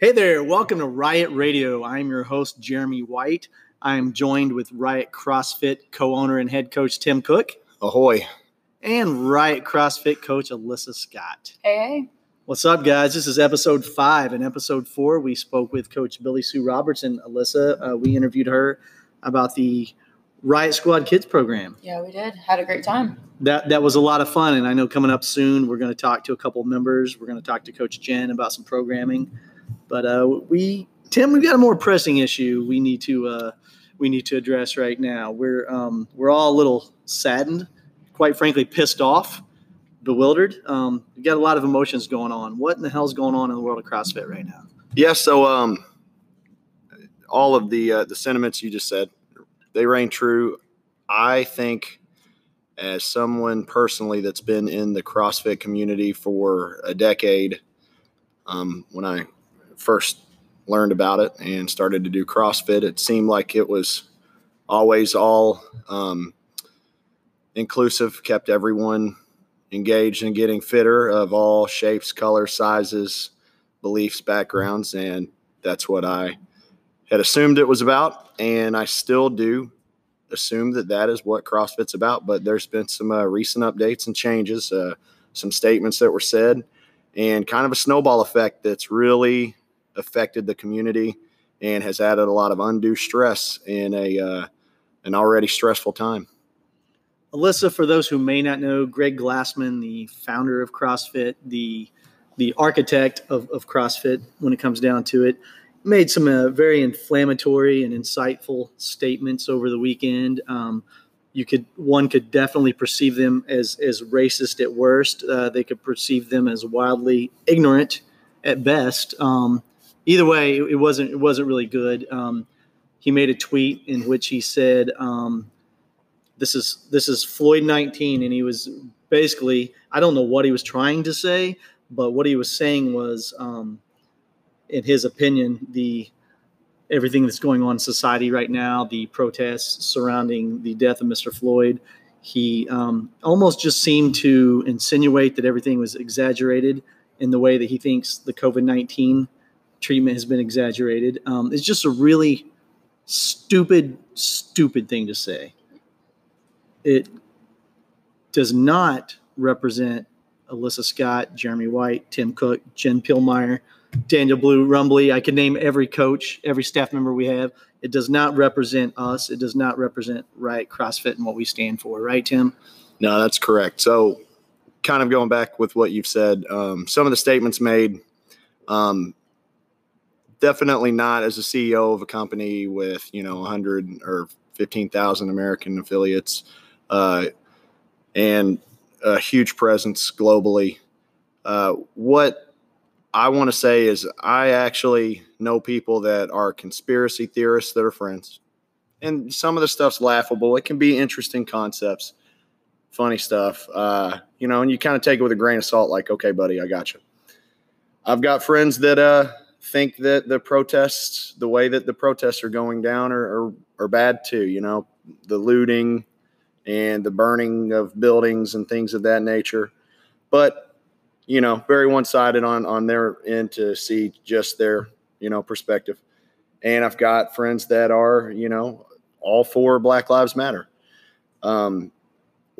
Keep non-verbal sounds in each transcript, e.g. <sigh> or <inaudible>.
Hey there, welcome to Riot Radio. I'm your host, Jeremy White. I am joined with Riot CrossFit co owner and head coach Tim Cook Ahoy. and Riot CrossFit coach Alyssa Scott. Hey, hey. What's up, guys? This is episode five. In episode four, we spoke with Coach Billy Sue Robertson. Alyssa, uh, we interviewed her about the Riot Squad Kids program. Yeah, we did. Had a great time. That that was a lot of fun, and I know coming up soon, we're going to talk to a couple of members. We're going to talk to Coach Jen about some programming. But uh, we, Tim, we've got a more pressing issue we need to uh, we need to address right now. We're um, we're all a little saddened, quite frankly, pissed off, bewildered. Um, we've got a lot of emotions going on. What in the hell's going on in the world of CrossFit right now? Yeah, so um, all of the uh, the sentiments you just said, they reign true. I think, as someone personally that's been in the CrossFit community for a decade, um, when I first learned about it and started to do CrossFit, it seemed like it was always all um, inclusive, kept everyone engaged in getting fitter of all shapes, colors, sizes, beliefs, backgrounds, and that's what I had assumed it was about, and I still do assume that that is what CrossFit's about. But there's been some uh, recent updates and changes, uh, some statements that were said, and kind of a snowball effect that's really affected the community and has added a lot of undue stress in a uh, an already stressful time. Alyssa, for those who may not know, Greg Glassman, the founder of CrossFit, the the architect of, of CrossFit, when it comes down to it, made some uh, very inflammatory and insightful statements over the weekend. Um, you could one could definitely perceive them as as racist at worst. Uh, they could perceive them as wildly ignorant at best. Um, either way, it, wasn't it wasn't really good. Um, he made a tweet in which he said, um, "This is this is Floyd 19," and he was basically I don't know what he was trying to say, but what he was saying was, um, in his opinion, the everything that's going on in society right now, the protests surrounding the death of Mr. Floyd. He um, almost just seemed to insinuate that everything was exaggerated in the way that he thinks the COVID 19 treatment has been exaggerated. Um, it's just a really stupid, stupid thing to say. It does not represent Alyssa Scott, Jeremy White, Tim Cook, Jen Pillmeyer, Daniel Blue, Rumbly. I can name every coach, every staff member we have. It does not represent us. It does not represent Riot CrossFit and what we stand for, right, Tim? No, that's correct. So, kind of going back with what you've said, um, some of the statements made, um, definitely not as a CEO of a company with you know 100 or 15,000 American affiliates, uh, and a huge presence globally. Uh, what I want to say is, I actually know people that are conspiracy theorists that are friends, and some of the stuff's laughable. It can be interesting concepts, funny stuff, uh, you know, and you kind of take it with a grain of salt. Like, okay, buddy, I got you. I've got friends that uh, think that the protests, the way that the protests are going down, are, are, are bad too. You know, the looting and the burning of buildings and things of that nature. But you know, very one sided on on their end to see just their you know perspective. And I've got friends that are you know all for Black Lives Matter. Um,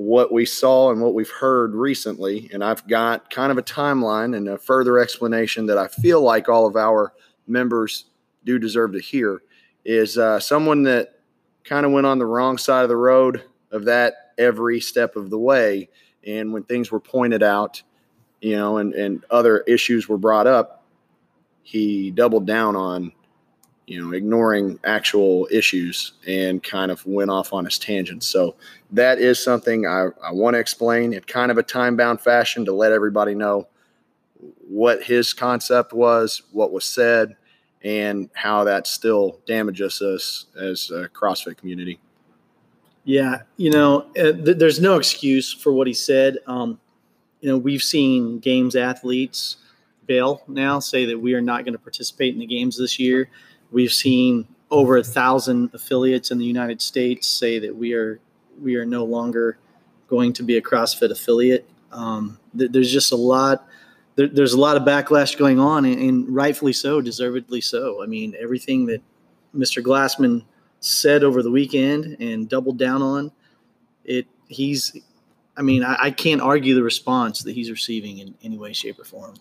what we saw and what we've heard recently, and I've got kind of a timeline and a further explanation that I feel like all of our members do deserve to hear, is uh, someone that kind of went on the wrong side of the road of that every step of the way. And when things were pointed out, you know, and, and other issues were brought up, he doubled down on, you know, ignoring actual issues and kind of went off on his tangents. So that is something I, I want to explain in kind of a time bound fashion to let everybody know what his concept was, what was said, and how that still damages us as a CrossFit community. Yeah, you know, uh, th- there's no excuse for what he said. Um, you know, we've seen games athletes bail now, say that we are not going to participate in the games this year. We've seen over a thousand affiliates in the United States say that we are we are no longer going to be a CrossFit affiliate. Um, th- there's just a lot there, there's a lot of backlash going on, and, and rightfully so, deservedly so. I mean, everything that Mr. Glassman said over the weekend and doubled down on it, he's. I mean, I, I can't argue the response that he's receiving in any way, shape, or form.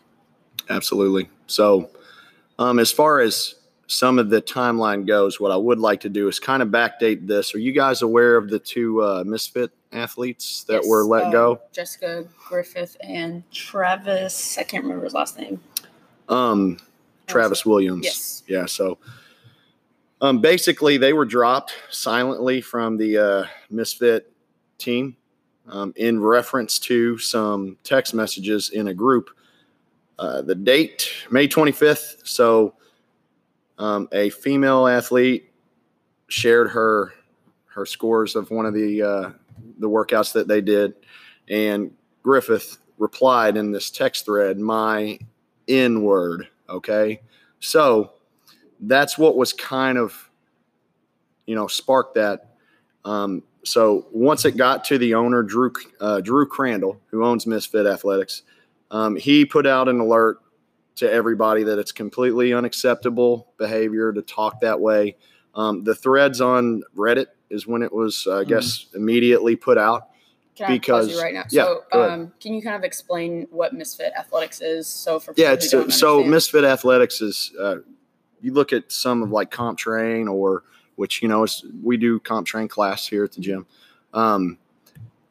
Absolutely. So, um, as far as some of the timeline goes, what I would like to do is kind of backdate this. Are you guys aware of the two uh, misfit athletes that Yes, were let uh, go? Jessica Griffith and Travis. I can't remember his last name. Um, Travis Williams. Yes. Yeah. So, um, basically, they were dropped silently from the uh, misfit team um, in reference to some text messages in a group. Uh, the date May 25th. So, um, a female athlete shared her her scores of one of the uh, the workouts that they did, and Griffith replied in this text thread, "My N word." Okay, so that's what was kind of you know sparked that. Um, so once it got to the owner, Drew uh, Drew Crandall, who owns Misfit Athletics, um, he put out an alert to everybody that it's completely unacceptable behavior to talk that way. Um, the threads on Reddit is when it was, uh, I guess, immediately put out. Can I pause Because- you right now? yeah, so, um, can you kind of explain what Misfit Athletics is? So for Yeah, it's don't so? Misfit Athletics is. Uh, you look at some of like Comp Train or which you know is we do Comp Train class here at the gym. Um,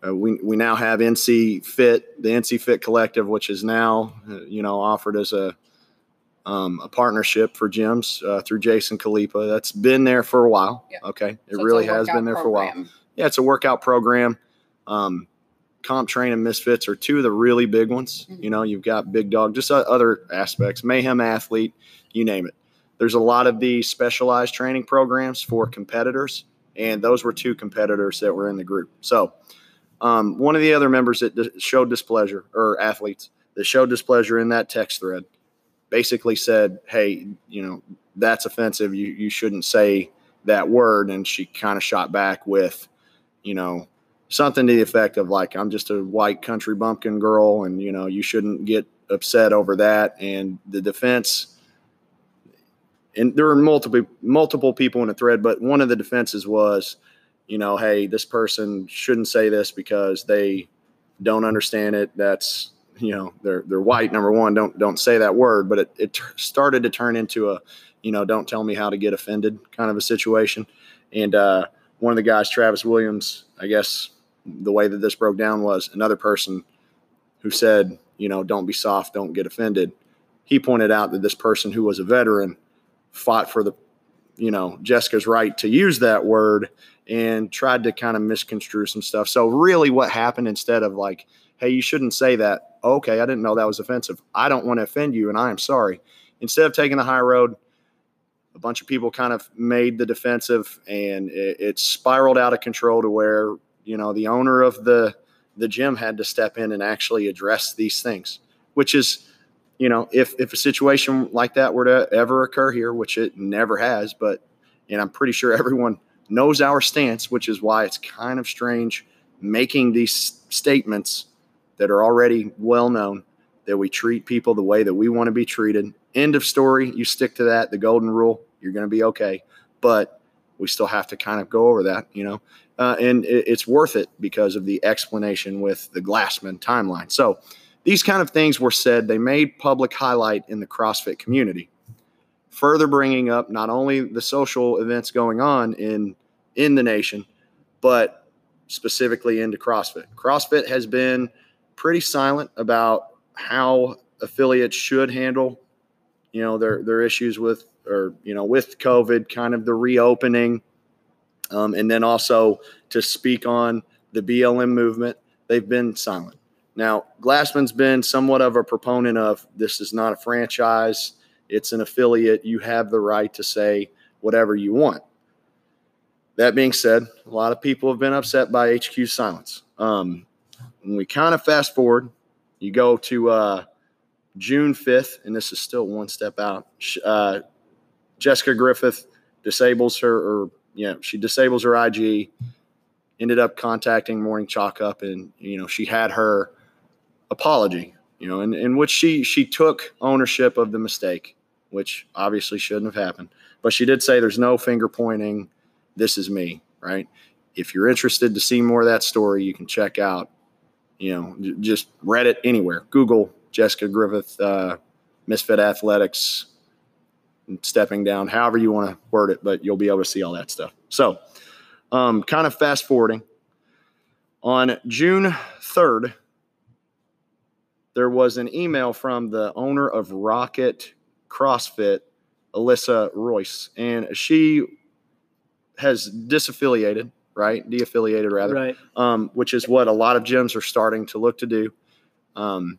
uh, we we now have NC Fit, the NC Fit Collective, which is now uh, you know offered as a um, a partnership for gyms uh, through Jason Khalipa. That's been there for a while. Yeah. Okay, it So really has been there for a while. Yeah, it's a workout program. Um, Comp Train and Misfits are two of the really big ones. Mhm. You know, you've got Big Dog, just o- other aspects, Mayhem Athlete, you name it. There's a lot of these specialized training programs for competitors, and those were two competitors that were in the group. So, um, one of the other members that showed displeasure, or athletes that showed displeasure in that text thread, basically said, "Hey, you know, that's offensive. You you shouldn't say that word." And she kind of shot back with, you know, something to the effect of like, "I'm just a white country bumpkin girl, and you know, you shouldn't get upset over that." And the defense, and there were multiple multiple people in the thread, but one of the defenses was, you know, hey, this person shouldn't say this because they don't understand it. That's you know they're they're white number one don't don't say that word. But it, it t- started to turn into a you know don't tell me how to get offended kind of a situation. And uh, one of the guys travis williams i guess the way that this broke down was another person who said you know don't be soft don't get offended. He pointed out that this person who was a veteran fought for the you know jessica's right to use that word and tried to kind of misconstrue some stuff so really what happened instead of like hey, you shouldn't say that. Okay, I didn't know that was offensive. I don't want to offend you, and I am sorry. Instead of taking the high road, a bunch of people kind of made the defensive, and it, it spiraled out of control to where you know the owner of the the gym had to step in and actually address these things, which is you know if if a situation like that were to ever occur here, which it never has, but and I'm pretty sure <laughs> everyone knows our stance, which is why it's kind of strange making these statements that are already well known that we treat people the way that we want to be treated. End of story. You stick to that, the golden rule, you're going to be okay. But we still have to kind of go over that, you know, uh, and it, it's worth it because of the explanation with the Glassman timeline. So these kind of things were said. They made public highlight in the CrossFit community, further bringing up not only the social events going on in in the nation, but specifically into CrossFit. CrossFit has been pretty silent about how affiliates should handle, you know, their their issues with or you know with COVID, kind of the reopening, um, and then also to speak on the BLM movement. They've been silent. Now, Glassman's been somewhat of a proponent of this is not a franchise; it's an affiliate. You have the right to say whatever you want. That being said, a lot of people have been upset by HQ's silence. Um, when we kind of fast forward, you go to uh, June 5th, and this is still one step out. Uh, Jessica Griffith disables her, or yeah, she disables her IG. Ended up contacting Morning Chalk Up, and you know she had her apology you know, in, in which she she took ownership of the mistake, which obviously shouldn't have happened. But she did say there's no finger pointing. This is me, right? If you're interested to see more of that story, you can check out, you know, just Reddit anywhere. Google Jessica Griffith, uh, Misfit Athletics, stepping down, however you want to word it, but you'll be able to see all that stuff. So, um, kind of fast forwarding. On June 3rd, there was an email from the owner of Rocket CrossFit, Alyssa Royse, and she has disaffiliated, right? Deaffiliated, rather, Right. um, which is what a lot of gyms are starting to look to do. Um,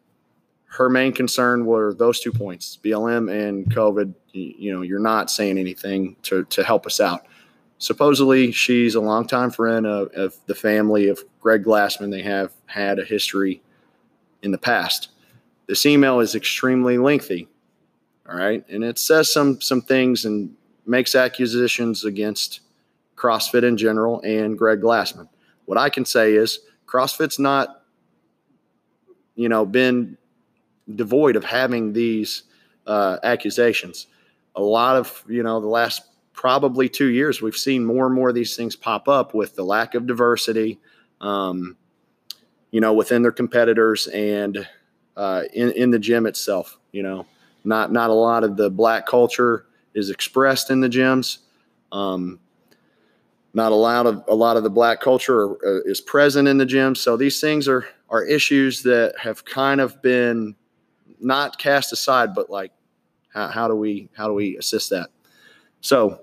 her main concern were those two points, BLM and COVID. You, you know, you're not saying anything to, to help us out. Supposedly, she's a longtime friend of, of the family of Greg Glassman. They have had a history in the past. This email is extremely lengthy, all right, and it says some some things and makes accusations against CrossFit in general and Greg Glassman. What I can say is CrossFit's not, you know, been devoid of having these uh, accusations. A lot of, you know, the last probably two years, we've seen more and more of these things pop up with the lack of diversity, um, you know, within their competitors and uh, in, in the gym itself. You know, not not a lot of the black culture is expressed in the gyms. Um, not a lot of a lot of the black culture uh, is present in the gym. So these things are are issues that have kind of been not cast aside, but like how, how do we how do we assist that? So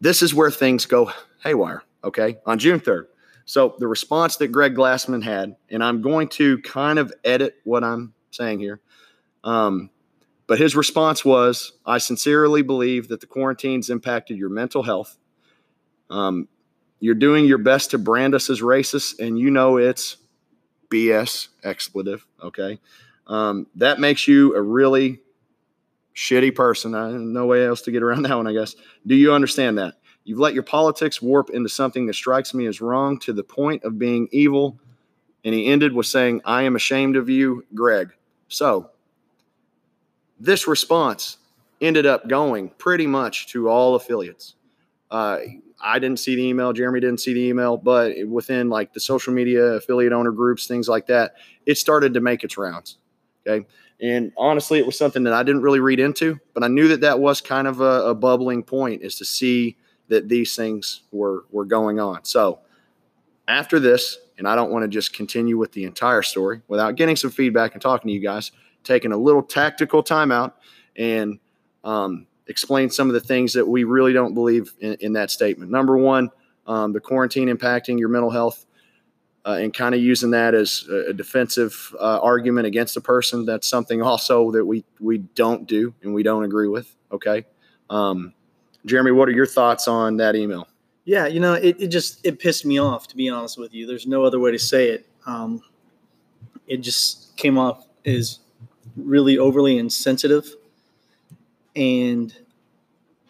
this is where things go haywire. Okay, on June third. So the response that Greg Glassman had, and I'm going to kind of edit what I'm saying here. Um, but his response was, "I sincerely believe that the quarantines impacted your mental health. Um, you're doing your best to brand us as racist, and you know it's BS expletive. Okay, um, that makes you a really shitty person. I, no way else to get around <laughs> that one, I guess. Do you understand that? You've let your politics warp into something that strikes me as wrong to the point of being evil. And he ended with saying, I am ashamed of you, Greg. So, this response ended up going pretty much to all affiliates. Uh, I didn't see the email. Jeremy didn't see the email, but within like the social media affiliate owner groups, things like that, it started to make its rounds. Okay. And honestly, it was something that I didn't really read into, but I knew that that was kind of a, a bubbling point is to see that these things were, were going on. So after this, and I don't want to just continue with the entire story without getting some feedback and talking to you guys, taking a little tactical timeout and um, explain some of the things that we really don't believe in, in that statement. Number one, um, the quarantine impacting your mental health. Uh, and kind of using that as a defensive uh, argument against a person. That's something also that we we don't do and we don't agree with. Okay, um, Jeremy, what are your thoughts on that email? Yeah, you know, it, it just it pissed me off to be honest with you. There's no other way to say it. Um, it just came off as really overly insensitive, and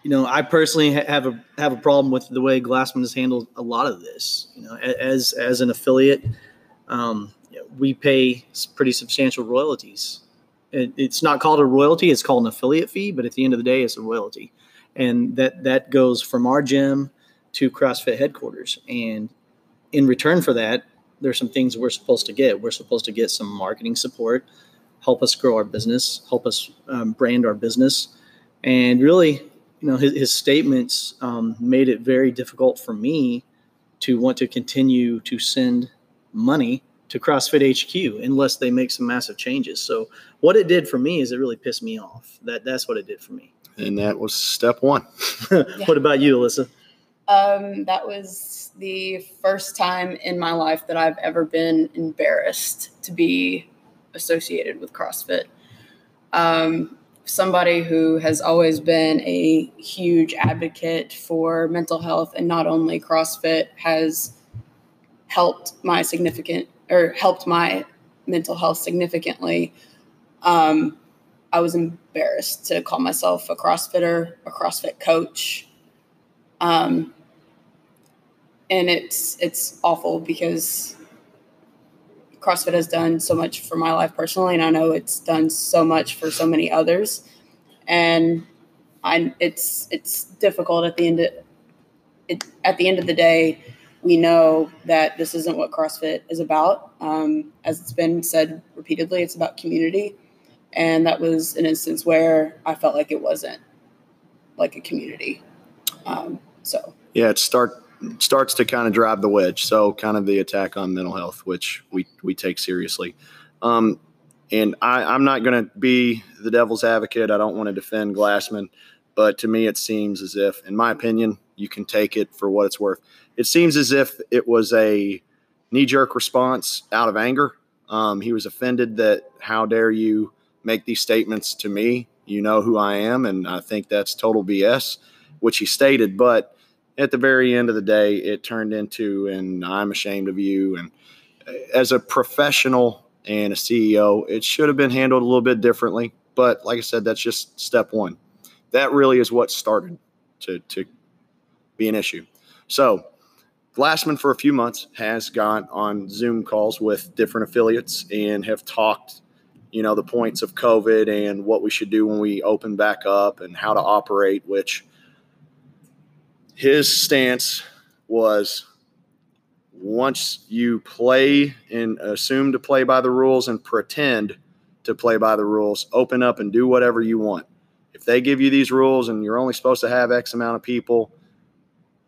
you know, I personally ha- have a have a problem with the way Glassman has handled a lot of this. You know, as as an affiliate, um, we pay pretty substantial royalties. It, it's not called a royalty; it's called an affiliate fee. But at the end of the day, it's a royalty, and that that goes from our gym to CrossFit headquarters. And in return for that, there's some things we're supposed to get. We're supposed to get some marketing support, help us grow our business, help us um, brand our business, and really, you know, his, his statements um, made it very difficult for me to want to continue to send money to CrossFit HQ unless they make some massive changes. So what it did for me is it really pissed me off. That that's what it did for me. And that was step one. <laughs> What about you, Alyssa? Um, that was the first time in my life that I've ever been embarrassed to be associated with CrossFit. Um, somebody who has always been a huge advocate for mental health and not only CrossFit has helped my significant or helped my mental health significantly. Um, I was embarrassed to call myself a CrossFitter, a CrossFit coach. Um, and it's it's awful because CrossFit has done so much for my life personally, and I know it's done so much for so many others. And I, it's it's difficult at the end of it. At the end of the day, we know that this isn't what CrossFit is about. Um, as it's been said repeatedly, it's about community, and that was an instance where I felt like it wasn't like a community. Um, so yeah, it start starts to kind of drive the wedge. So kind of the attack on mental health, which we we take seriously. Um, and I, I'm not going to be the devil's advocate. I don't want to defend Glassman, but to me, it seems as if, in my opinion, you can take it for what it's worth. It seems as if it was a knee jerk response out of anger. Um, he was offended that how dare you make these statements to me? You know who I am, and I think that's total BS, which he stated. But at the very end of the day, it turned into, and I'm ashamed of you. And uh, as a professional and a CEO, it should have been handled a little bit differently. But like I said, that's just step one. That really is what started to, to be an issue. So, Glassman, for a few months, has gone on Zoom calls with different affiliates and have talked, you know, the points of COVID and what we should do when we open back up and how to operate, which his stance was once you play and assume to play by the rules and pretend to play by the rules, open up and do whatever you want. If they give you these rules and you're only supposed to have X amount of people,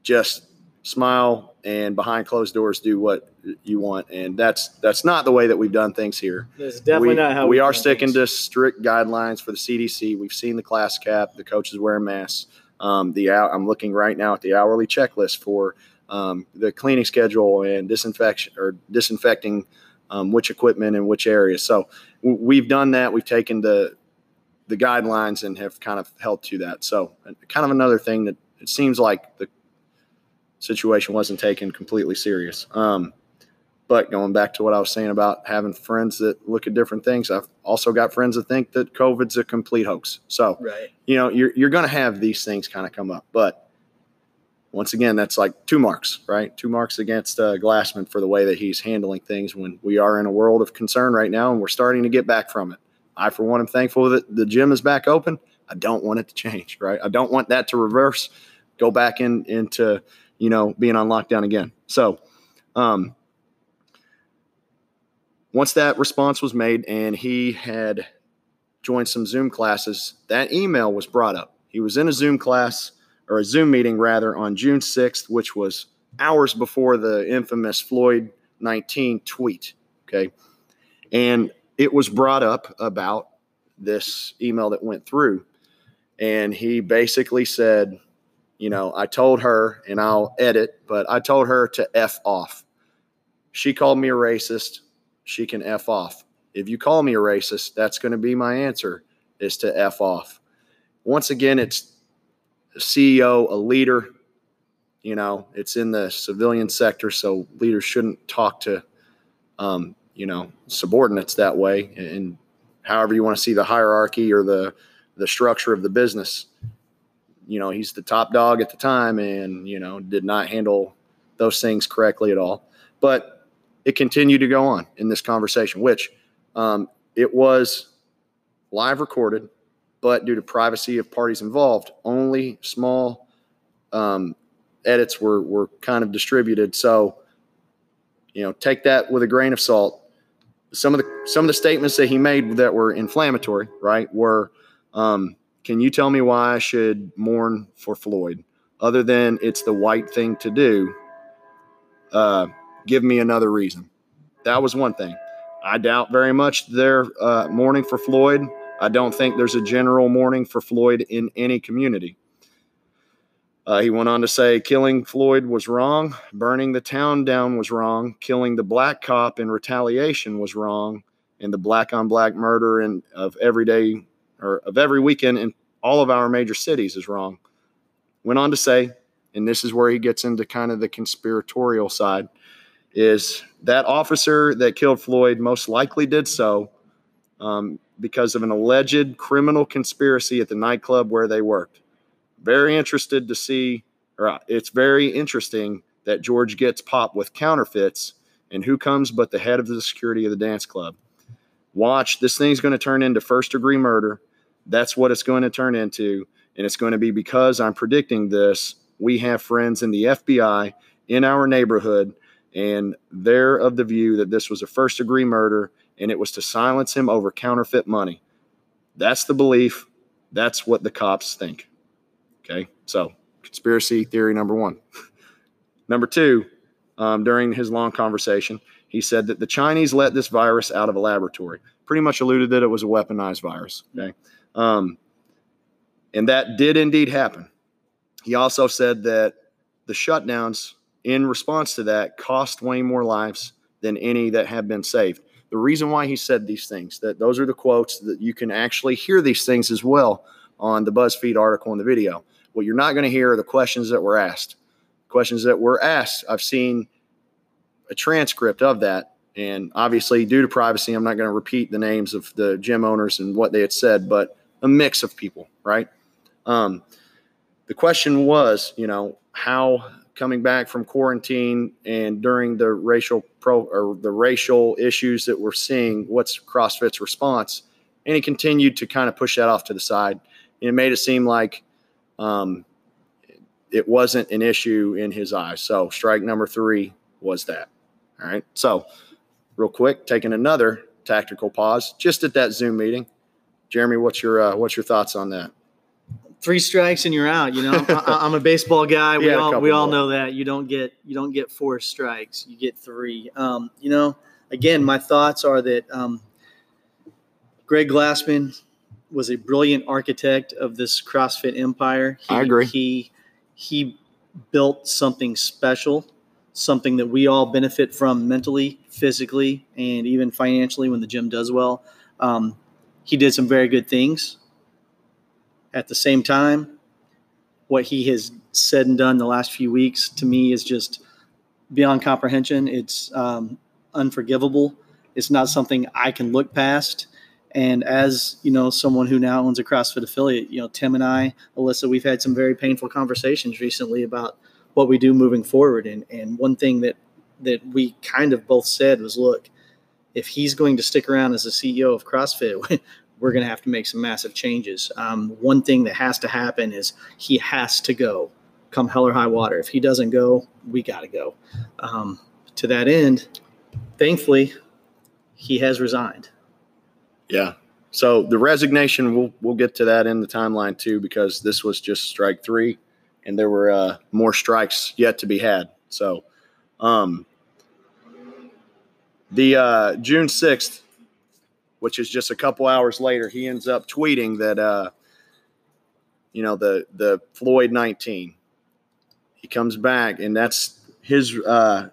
just smile and behind closed doors do what you want. And that's that's not the way that we've done things here. It's definitely we, not how we we are sticking things. to strict guidelines for the CDC. We've seen the class cap, the coaches wearing masks. Um, the I'm looking right now at the hourly checklist for um, the cleaning schedule and disinfection or disinfecting um, which equipment in which areas. So w- we've done that. We've taken the the guidelines and have kind of held to that. So kind of another thing that it seems like the situation wasn't taken completely serious. Um, but going back to what I was saying about having friends that look at different things, I've also got friends that think that COVID's a complete hoax. So Right. you know you're you're going to have these things kind of come up. But once again that's like two marks right? Two marks against uh, glassman for the way that he's handling things when we are in a world of concern right now and we're starting to get back from it. I for one am thankful that the gym is back open. I don't want it to change right? I don't want that to reverse go back in into you know being on lockdown again. So um once that response was made and he had joined some Zoom classes, that email was brought up. He was in a Zoom class or a Zoom meeting rather on June 6th, which was hours before the infamous Floyd 19 tweet. Okay. And it was brought up about this email that went through. And he basically said, you know, I told her, and I'll edit, but I told her to F off. She called me a racist. She can F off if you call me a racist, that's going to be my answer is to F off. Once again, it's a CEO, a leader. You know, it's in the civilian sector, so leaders shouldn't talk to, um, you know, subordinates that way. And however you want to see the hierarchy or the the structure of the business, you know, he's the top dog at the time, and you know, did not handle those things correctly at all. But it continued to go on in this conversation, which um, it was live recorded, but due to privacy of parties involved, only small um, edits were were kind of distributed. So, you know, take that with a grain of salt. Some of the some of the statements that he made that were inflammatory, right, were, um, "Can you tell me why I should mourn for Floyd, other than it's the white thing to do? Uh, give me another reason." That was one thing. I doubt very much their uh, mourning for Floyd. I don't think there's a general mourning for Floyd in any community. Uh, he went on to say killing Floyd was wrong, burning the town down was wrong, killing the black cop in retaliation was wrong, and the black on black murder in, of every day or of every weekend in all of our major cities is wrong. Went on to say, and this is where he gets into kind of the conspiratorial side is that officer that killed Floyd most likely did so um, because of an alleged criminal conspiracy at the nightclub where they worked. Very interested to see, or uh, it's very interesting that George gets popped with counterfeits And who comes but the head of the security of the dance club? Watch, this thing's going to turn into first degree murder. That's what it's going to turn into. And it's going to be because I'm predicting this. We have friends in the FBI in our neighborhood, and they're of the view that this was a first degree murder and it was to silence him over counterfeit money. That's the belief. That's what the cops think. Okay. So, conspiracy theory number one. <laughs> number two, um, during his long conversation, he said that the Chinese let this virus out of a laboratory. Pretty much alluded that it was a weaponized virus. Okay. Um, and that did indeed happen. He also said that the shutdowns in response to that cost way more lives than any that have been saved. The reason why he said these things, that those are the quotes that you can actually hear these things as well on the BuzzFeed article and the video. What you're not going to hear are the questions that were asked. Questions that were asked, I've seen a transcript of that. And obviously, due to privacy, I'm not going to repeat the names of the gym owners and what they had said, but a mix of people, right? Um, the question was, you know, how coming back from quarantine and during the racial pro or the racial issues that we're seeing, what's CrossFit's response? And he continued to kind of push that off to the side. And it made it seem like um, it wasn't an issue in his eyes. So strike number three was that. All right. So real quick, taking another tactical pause just at that Zoom meeting. Jeremy, what's your uh, what's your thoughts on that? Three strikes and you're out. You know, I, am a baseball guy. <laughs> We yeah, all we all more. know that you don't get you don't get four strikes. You get three. Um, you know, again, my thoughts are that um, Greg Glassman was a brilliant architect of this CrossFit empire. He, I agree. He he built something special, something that we all benefit from mentally, physically, and even financially when the gym does well. Um, he did some very good things at the same time, what he has said and done the last few weeks to me is just beyond comprehension. It's um, unforgivable. It's not something I can look past. And as you know, someone who now owns a CrossFit affiliate, you know, Tim and I, Alyssa, we've had some very painful conversations recently about what we do moving forward. And and one thing that that we kind of both said was, look, if he's going to stick around as the CEO of CrossFit, we're going to have to make some massive changes. Um, one thing that has to happen is he has to go, come hell or high water. If he doesn't go, we got to go. Um, to that end, thankfully, he has resigned. Yeah. So the resignation, we'll we'll get to that in the timeline too, because this was just strike three, and there were uh, more strikes yet to be had. So, um, the uh, June sixth which is just a couple hours later, he ends up tweeting that, uh, you know, the the Floyd 19. He comes back, and that's his uh,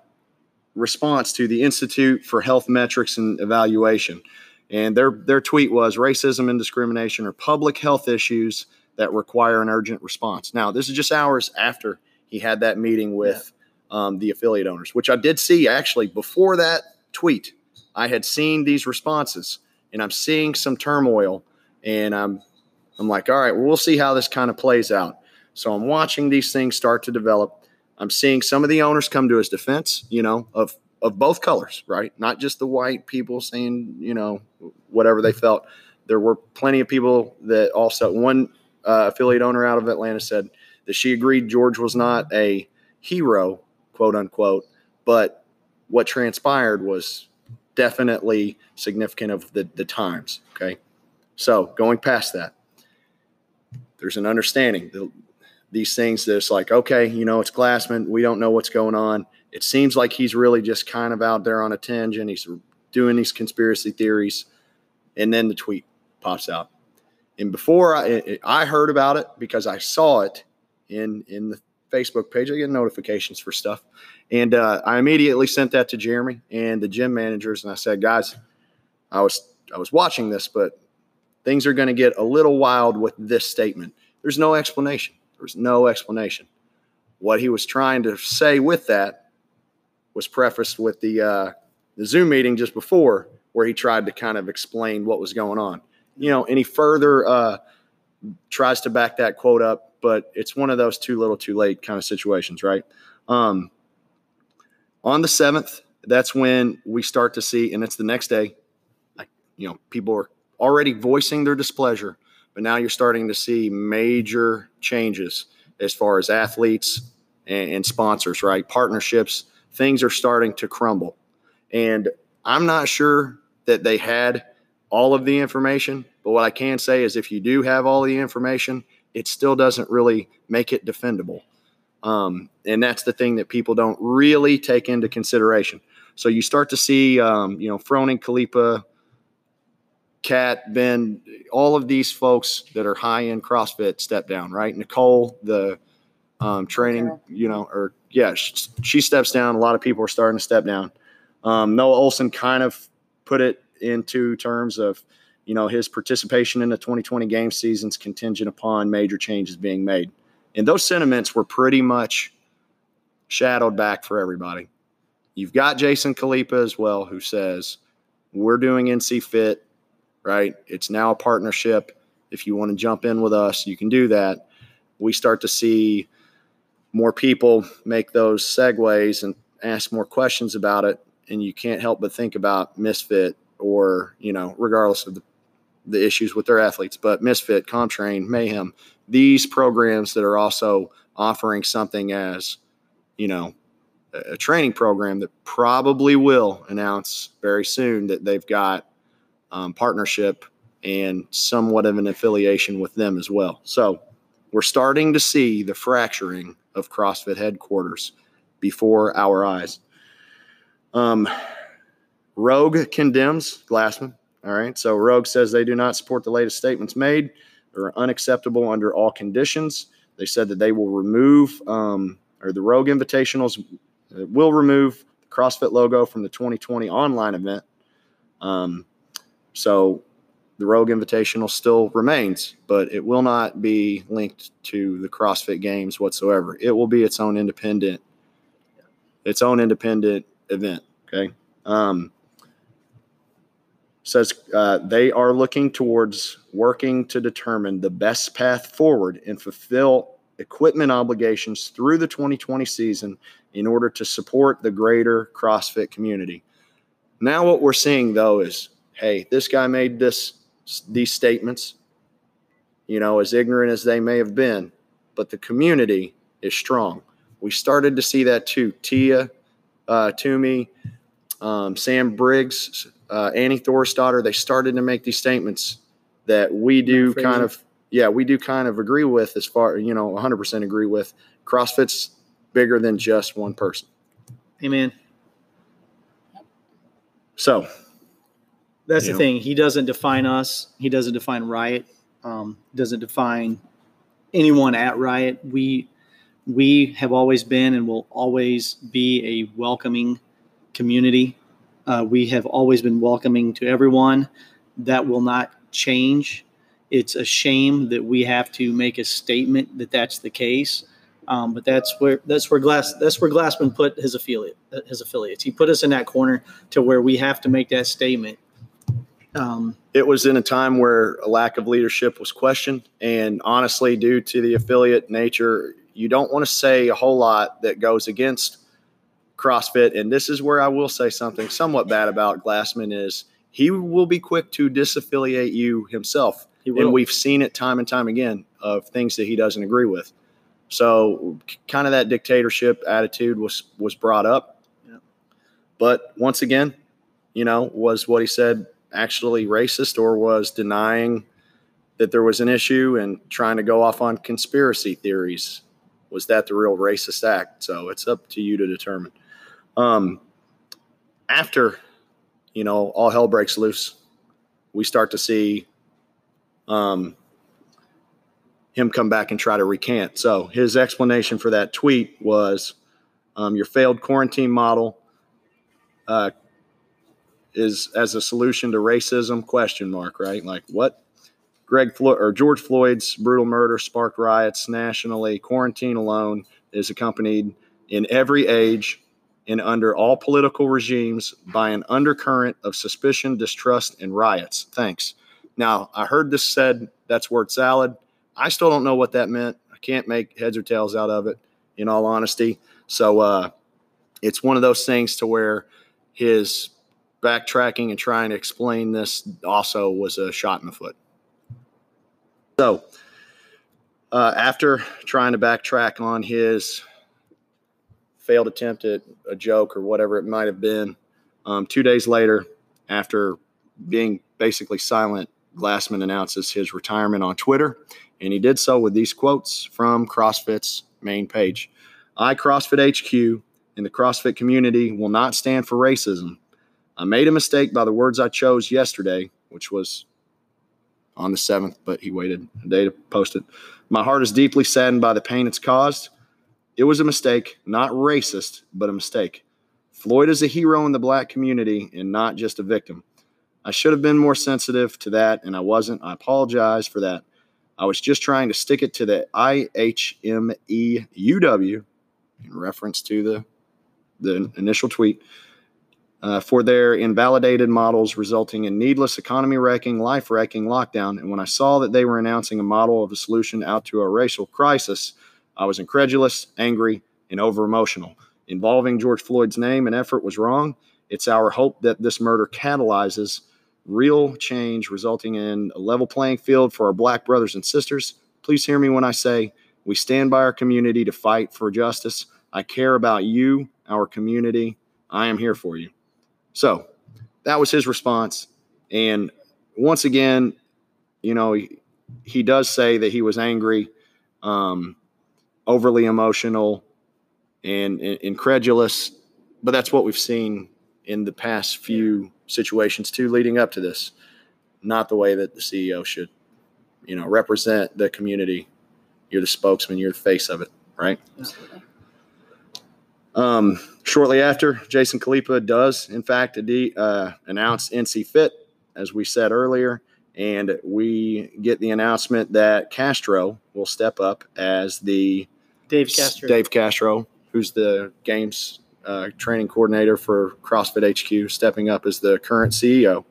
response to the Institute for Health Metrics and Evaluation. And their their tweet was racism and discrimination are public health issues that require an urgent response. Now, this is just hours after he had that meeting with yeah. um, the affiliate owners, which I did see actually before that tweet. I had seen these responses and I'm seeing some turmoil and I'm I'm like, all right, well, we'll see how this kind of plays out. So I'm watching these things start to develop. I'm seeing some of the owners come to his defense, you know, of of both colors, right? Not just the white people saying, you know, whatever they felt. There were plenty of people that also one uh, affiliate owner out of Atlanta said that she agreed George was not a hero, quote unquote, but what transpired was definitely significant of the, the times. Okay. So going past that, there's an understanding that these things that's like, okay, you know, it's Glassman. We don't know what's going on. It seems like he's really just kind of out there on a tangent. He's doing these conspiracy theories. And then the tweet pops out. And before I, I heard about it because I saw it in, in the Facebook page. I get notifications for stuff. And uh, I immediately sent that to Jeremy and the gym managers, and I said, guys, I was I was watching this, but things are going to get a little wild with this statement. There's no explanation. There's no explanation. What he was trying to say with that was prefaced with the uh, the Zoom meeting just before, where he tried to kind of explain what was going on. You know, any further uh, tries to back that quote up, but it's one of those too little, too late kind of situations, right? Um, on the 7th, that's when we start to see, and it's the next day, like, you know, people are already voicing their displeasure, but now you're starting to see major changes as far as athletes and, and sponsors, right? Partnerships, things are starting to crumble. And I'm not sure that they had all of the information, but what I can say is if you do have all the information, it still doesn't really make it defendable. Um, and that's the thing that people don't really take into consideration. So you start to see, um, you know, Froning, Khalipa, Cat, Ben, all of these folks that are high end CrossFit step down, right? Nicole, the um, training, you know, or yeah, she, she, steps down. A lot of people are starting to step down. Um, Noah Ohlsen kind of put it into terms of, you know, his participation in the 2020 game seasons contingent upon major changes being made. And those sentiments were pretty much shadowed back for everybody. You've got Jason Khalipa as well, who says, We're doing NC Fit right? It's now a partnership. If you want to jump in with us, you can do that. We start to see more people make those segues and ask more questions about it. And you can't help but think about Misfit or, you know, regardless of the, the issues with their athletes, but Misfit, CompTrain, Mayhem, these programs that are also offering something as, you know, a training program that probably will announce very soon that they've got um, partnership and somewhat of an affiliation with them as well. So we're starting to see the fracturing of CrossFit headquarters before our eyes. Um, Rogue condemns Glassman. All right. So Rogue says they do not support the latest statements made. They're unacceptable under all conditions. They said that they will remove, um, or the Rogue Invitationals will remove the CrossFit logo from the 2020 online event. Um, so the Rogue Invitational still remains, but it will not be linked to the CrossFit Games whatsoever. It will be its own independent, its own independent event. Okay. Um, says uh, they are looking towards working to determine the best path forward and fulfill equipment obligations through the 2020 season in order to support the greater CrossFit community. Now, what we're seeing though is hey, this guy made this these statements, you know, as ignorant as they may have been, but the community is strong. We started to see that too. Tia, uh, Toomey, um, Sam Briggs, uh, Annie Thorisdottir, they started to make these statements that we do kind of, yeah, we do kind of agree with as far, you know, 100% agree with. CrossFit's bigger than just one person. Amen. So that's the thing. He doesn't define us. He doesn't define Riot. Um, doesn't define anyone at Riot. We we have always been and will always be a welcoming community. Uh, we have always been welcoming to everyone. That will not change. It's a shame that we have to make a statement that that's the case. Um, but that's where that's where Glass that's where Glassman put his affiliate his affiliates. He put us in that corner to where we have to make that statement um, it was in a time where a lack of leadership was questioned. And honestly, due to the affiliate nature, you don't want to say a whole lot that goes against CrossFit. And this is where I will say something somewhat bad about Glassman is he will be quick to disaffiliate you himself. And we've seen it time and time again of things that he doesn't agree with. So kind of that dictatorship attitude was was brought up. Yeah. But once again, you know, was what he said actually racist or was denying that there was an issue and trying to go off on conspiracy theories. Was that the real racist act? So it's up to you to determine. Um, after, you know, all hell breaks loose, we start to see um, him come back and try to recant. So his explanation for that tweet was um, your failed quarantine model uh, is as a solution to racism? Question mark right? Like what? Greg floyd or george floyd's brutal murder sparked riots nationally. Quarantine alone is accompanied in every age and under all political regimes by an undercurrent of suspicion distrust and riots. Thanks. Now i heard this said that's word salad. I still don't know what that meant. I can't make heads or tails out of it in all honesty. So uh, it's one of those things to where his backtracking and trying to explain this also was a shot in the foot. So, uh, after trying to backtrack on his failed attempt at a joke or whatever it might have been, um, two days later, after being basically silent, Glassman announces his retirement on Twitter, and he did so with these quotes from CrossFit's main page. I, CrossFit HQ, and the CrossFit community will not stand for racism. I made a mistake by the words I chose yesterday, which was on the 7th, but he waited a day to post it. My heart is deeply saddened by the pain it's caused. It was a mistake, not racist, but a mistake. Floyd is a hero in the black community and not just a victim. I should have been more sensitive to that, and I wasn't. I apologize for that. I was just trying to stick it to the IHMEUW in reference to the the initial tweet uh, for their invalidated models resulting in needless economy wrecking, life wrecking lockdown. And when I saw that they were announcing a model of a solution out to a racial crisis, I was incredulous, angry, and over emotional. Involving George Floyd's name and effort was wrong. It's our hope that this murder catalyzes real change, resulting in a level playing field for our black brothers and sisters. Please hear me when I say we stand by our community to fight for justice. I care about you, our community. I am here for you. So that was his response. And once again, you know, he, he does say that he was angry, um, overly emotional, and, and incredulous. But that's what we've seen in the past few situations too, leading up to this. Not the way that the CEO should, you know, represent the community. You're the spokesman. You're the face of it, right? Absolutely. Um, shortly after, Jason Khalipa does, in fact, uh, announce NC Fit, as we said earlier, and we get the announcement that Castro will step up as the Dave Castro. Dave Castro, who's the games uh, training coordinator for CrossFit HQ, stepping up as the current CEO.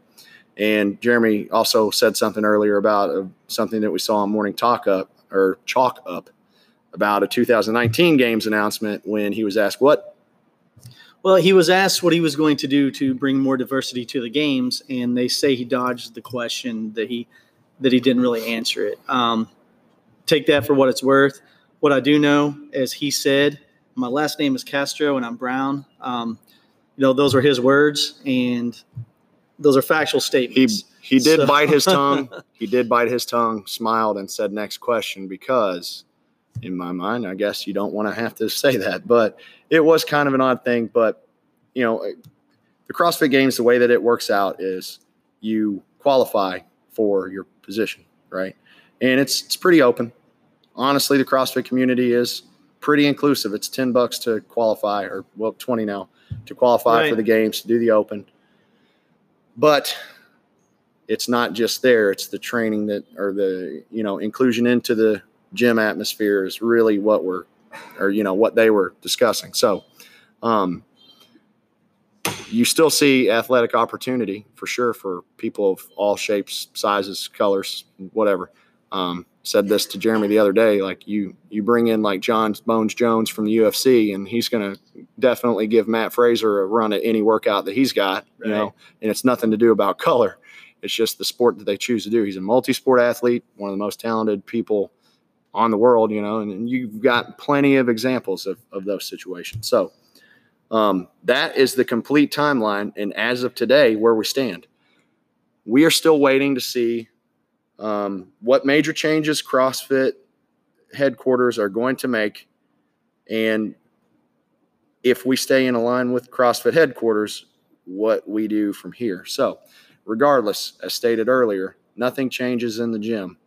And Jeremy also said something earlier about uh, something that we saw on Morning Talk Up or Chalk Up about a 2019 games announcement when he was asked what. Well, he was asked what he was going to do to bring more diversity to the games, and they say he dodged the question that he that he didn't really answer it. Um, take that for what it's worth. What I do know, as he said, my last name is Castro and I'm Brown. Um, you know, those were his words, and those are factual statements. He he did so. bite his <laughs> tongue. he did bite his tongue, smiled, and said, "Next question," because in my mind. I guess you don't want to have to <laughs> say that, but it was kind of an odd thing. But, you know, the CrossFit Games, the way that it works out is you qualify for your position, right? And it's it's pretty open. Honestly, the CrossFit community is pretty inclusive. It's 10 bucks to qualify or well 20 now to qualify right. for the games, to do the open. But it's not just there, it's the training that or the, you know, inclusion into the gym atmosphere is really what we're, or you know, what they were discussing. So, um, you still see athletic opportunity for sure for people of all shapes, sizes, colors, whatever. Um, said this to Jeremy the other day. Like you, you bring in like Jon Bones Jones from the UFC, and he's going to definitely give Mat Fraser a run at any workout that he's got. Right. You know, and it's nothing to do about color. It's just the sport that they choose to do. He's a multi-sport athlete, one of the most talented people on the world, you know, and, and you've got plenty of examples of, of those situations. So um, that is the complete timeline. And as of today, where we stand, we are still waiting to see um, what major changes CrossFit headquarters are going to make. And if we stay in line with CrossFit headquarters, what we do from here. So, regardless, as stated earlier, nothing changes in the gym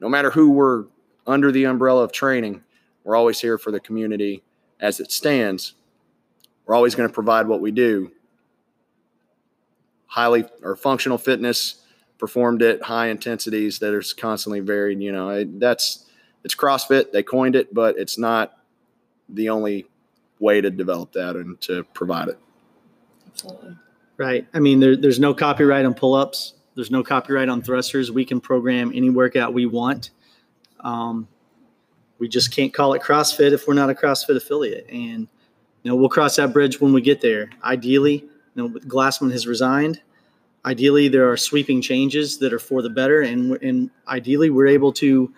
no matter who we're under the umbrella of training, we're always here for the community as it stands. We're always going to provide what we do. Highly or functional fitness performed at high intensities that are constantly varied. You know, that's it's CrossFit. They coined it, but it's not the only way to develop that and to provide it. Absolutely. Right. I mean, there, there's no copyright on pull ups. There's no copyright on thrusters. We can program any workout we want. Um, we just can't call it CrossFit if we're not a CrossFit affiliate. And You know, we'll cross that bridge when we get there. Ideally, you know, Glassman has resigned. Ideally, there are sweeping changes that are for the better, and and ideally, we're able to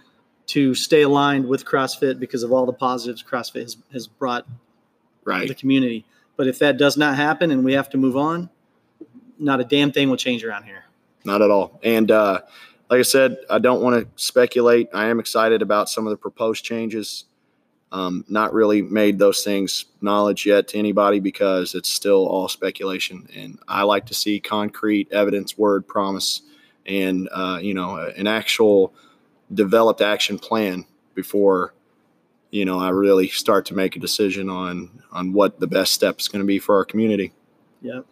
to stay aligned with CrossFit because of all the positives CrossFit has, has brought Right. the community. But if that does not happen and we have to move on, not a damn thing will change around here. Not at all. And uh, like I said, I don't want to speculate. I am excited about some of the proposed changes. Um, not really made those things knowledge yet to anybody because it's still all speculation. And I like to see concrete evidence, word, promise, and uh, you know an actual developed action plan before you know I really start to make a decision on on what the best step is going to be for our community. Yep.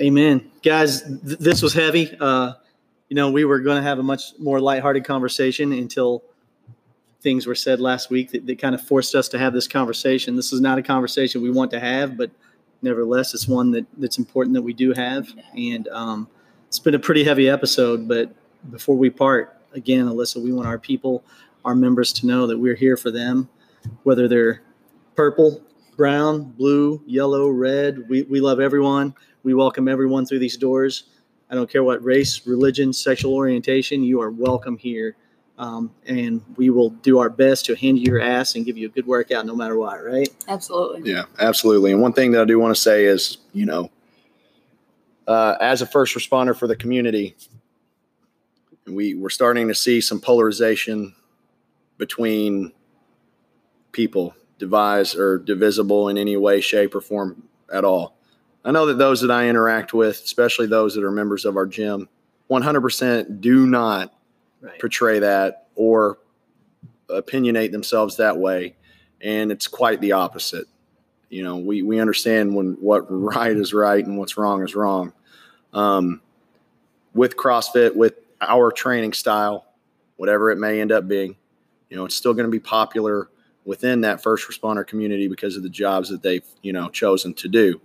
Amen. Guys, th- this was heavy. Uh, you know, we were going to have a much more lighthearted conversation until things were said last week that, that kind of forced us to have this conversation. This is not a conversation we want to have, but nevertheless, it's one that, that's important that we do have. And um, it's been a pretty heavy episode, but before we part, again, Alyssa, we want our people, our members to know that we're here for them, whether they're purple, brown, blue, yellow, red. We, we love everyone. We welcome everyone through these doors. I don't care what race, religion, sexual orientation, you are welcome here. Um, and we will do our best to hand you your ass and give you a good workout no matter what, right? Absolutely. Yeah, absolutely. And one thing that I do want to say is, you know, uh, as a first responder for the community, we we're starting to see some polarization between people, devise or divisible in any way, shape, or form at all. I know that those that I interact with, especially those that are members of our gym, 100% do not Right. portray that or opinionate themselves that way. And it's quite the opposite. You know we we understand when what right is right and what's wrong is wrong. Um, with crossfit with our training style whatever it may end up being you know it's still going to be popular within that first responder community because of the jobs that they've you know chosen to do.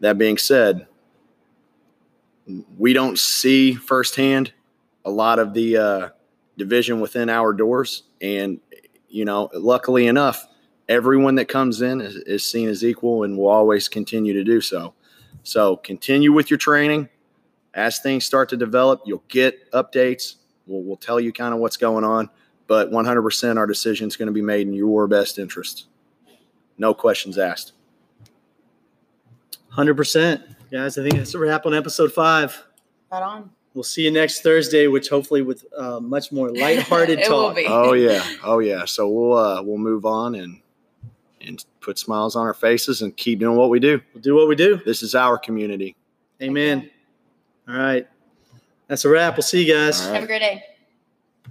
That being said we don't see firsthand a lot of the uh, division within our doors. And, you know, luckily enough, everyone that comes in is, is seen as equal and will always continue to do so. So continue with your training. As things start to develop, you'll get updates. We'll, we'll tell you kind of what's going on. But 100% our decision is going to be made in your best interest. No questions asked. 100%. Guys, I think that's a wrap on episode five. Right on. We'll see you next Thursday, which hopefully with uh, much more <laughs> lighthearted It will talk. be. Oh yeah, <laughs> oh yeah. So we'll uh, we'll move on and and put smiles on our faces and keep doing what we do. We'll do what we do. This is our community. Amen. All right. That's a wrap. We'll see you guys. All right. Have a great day.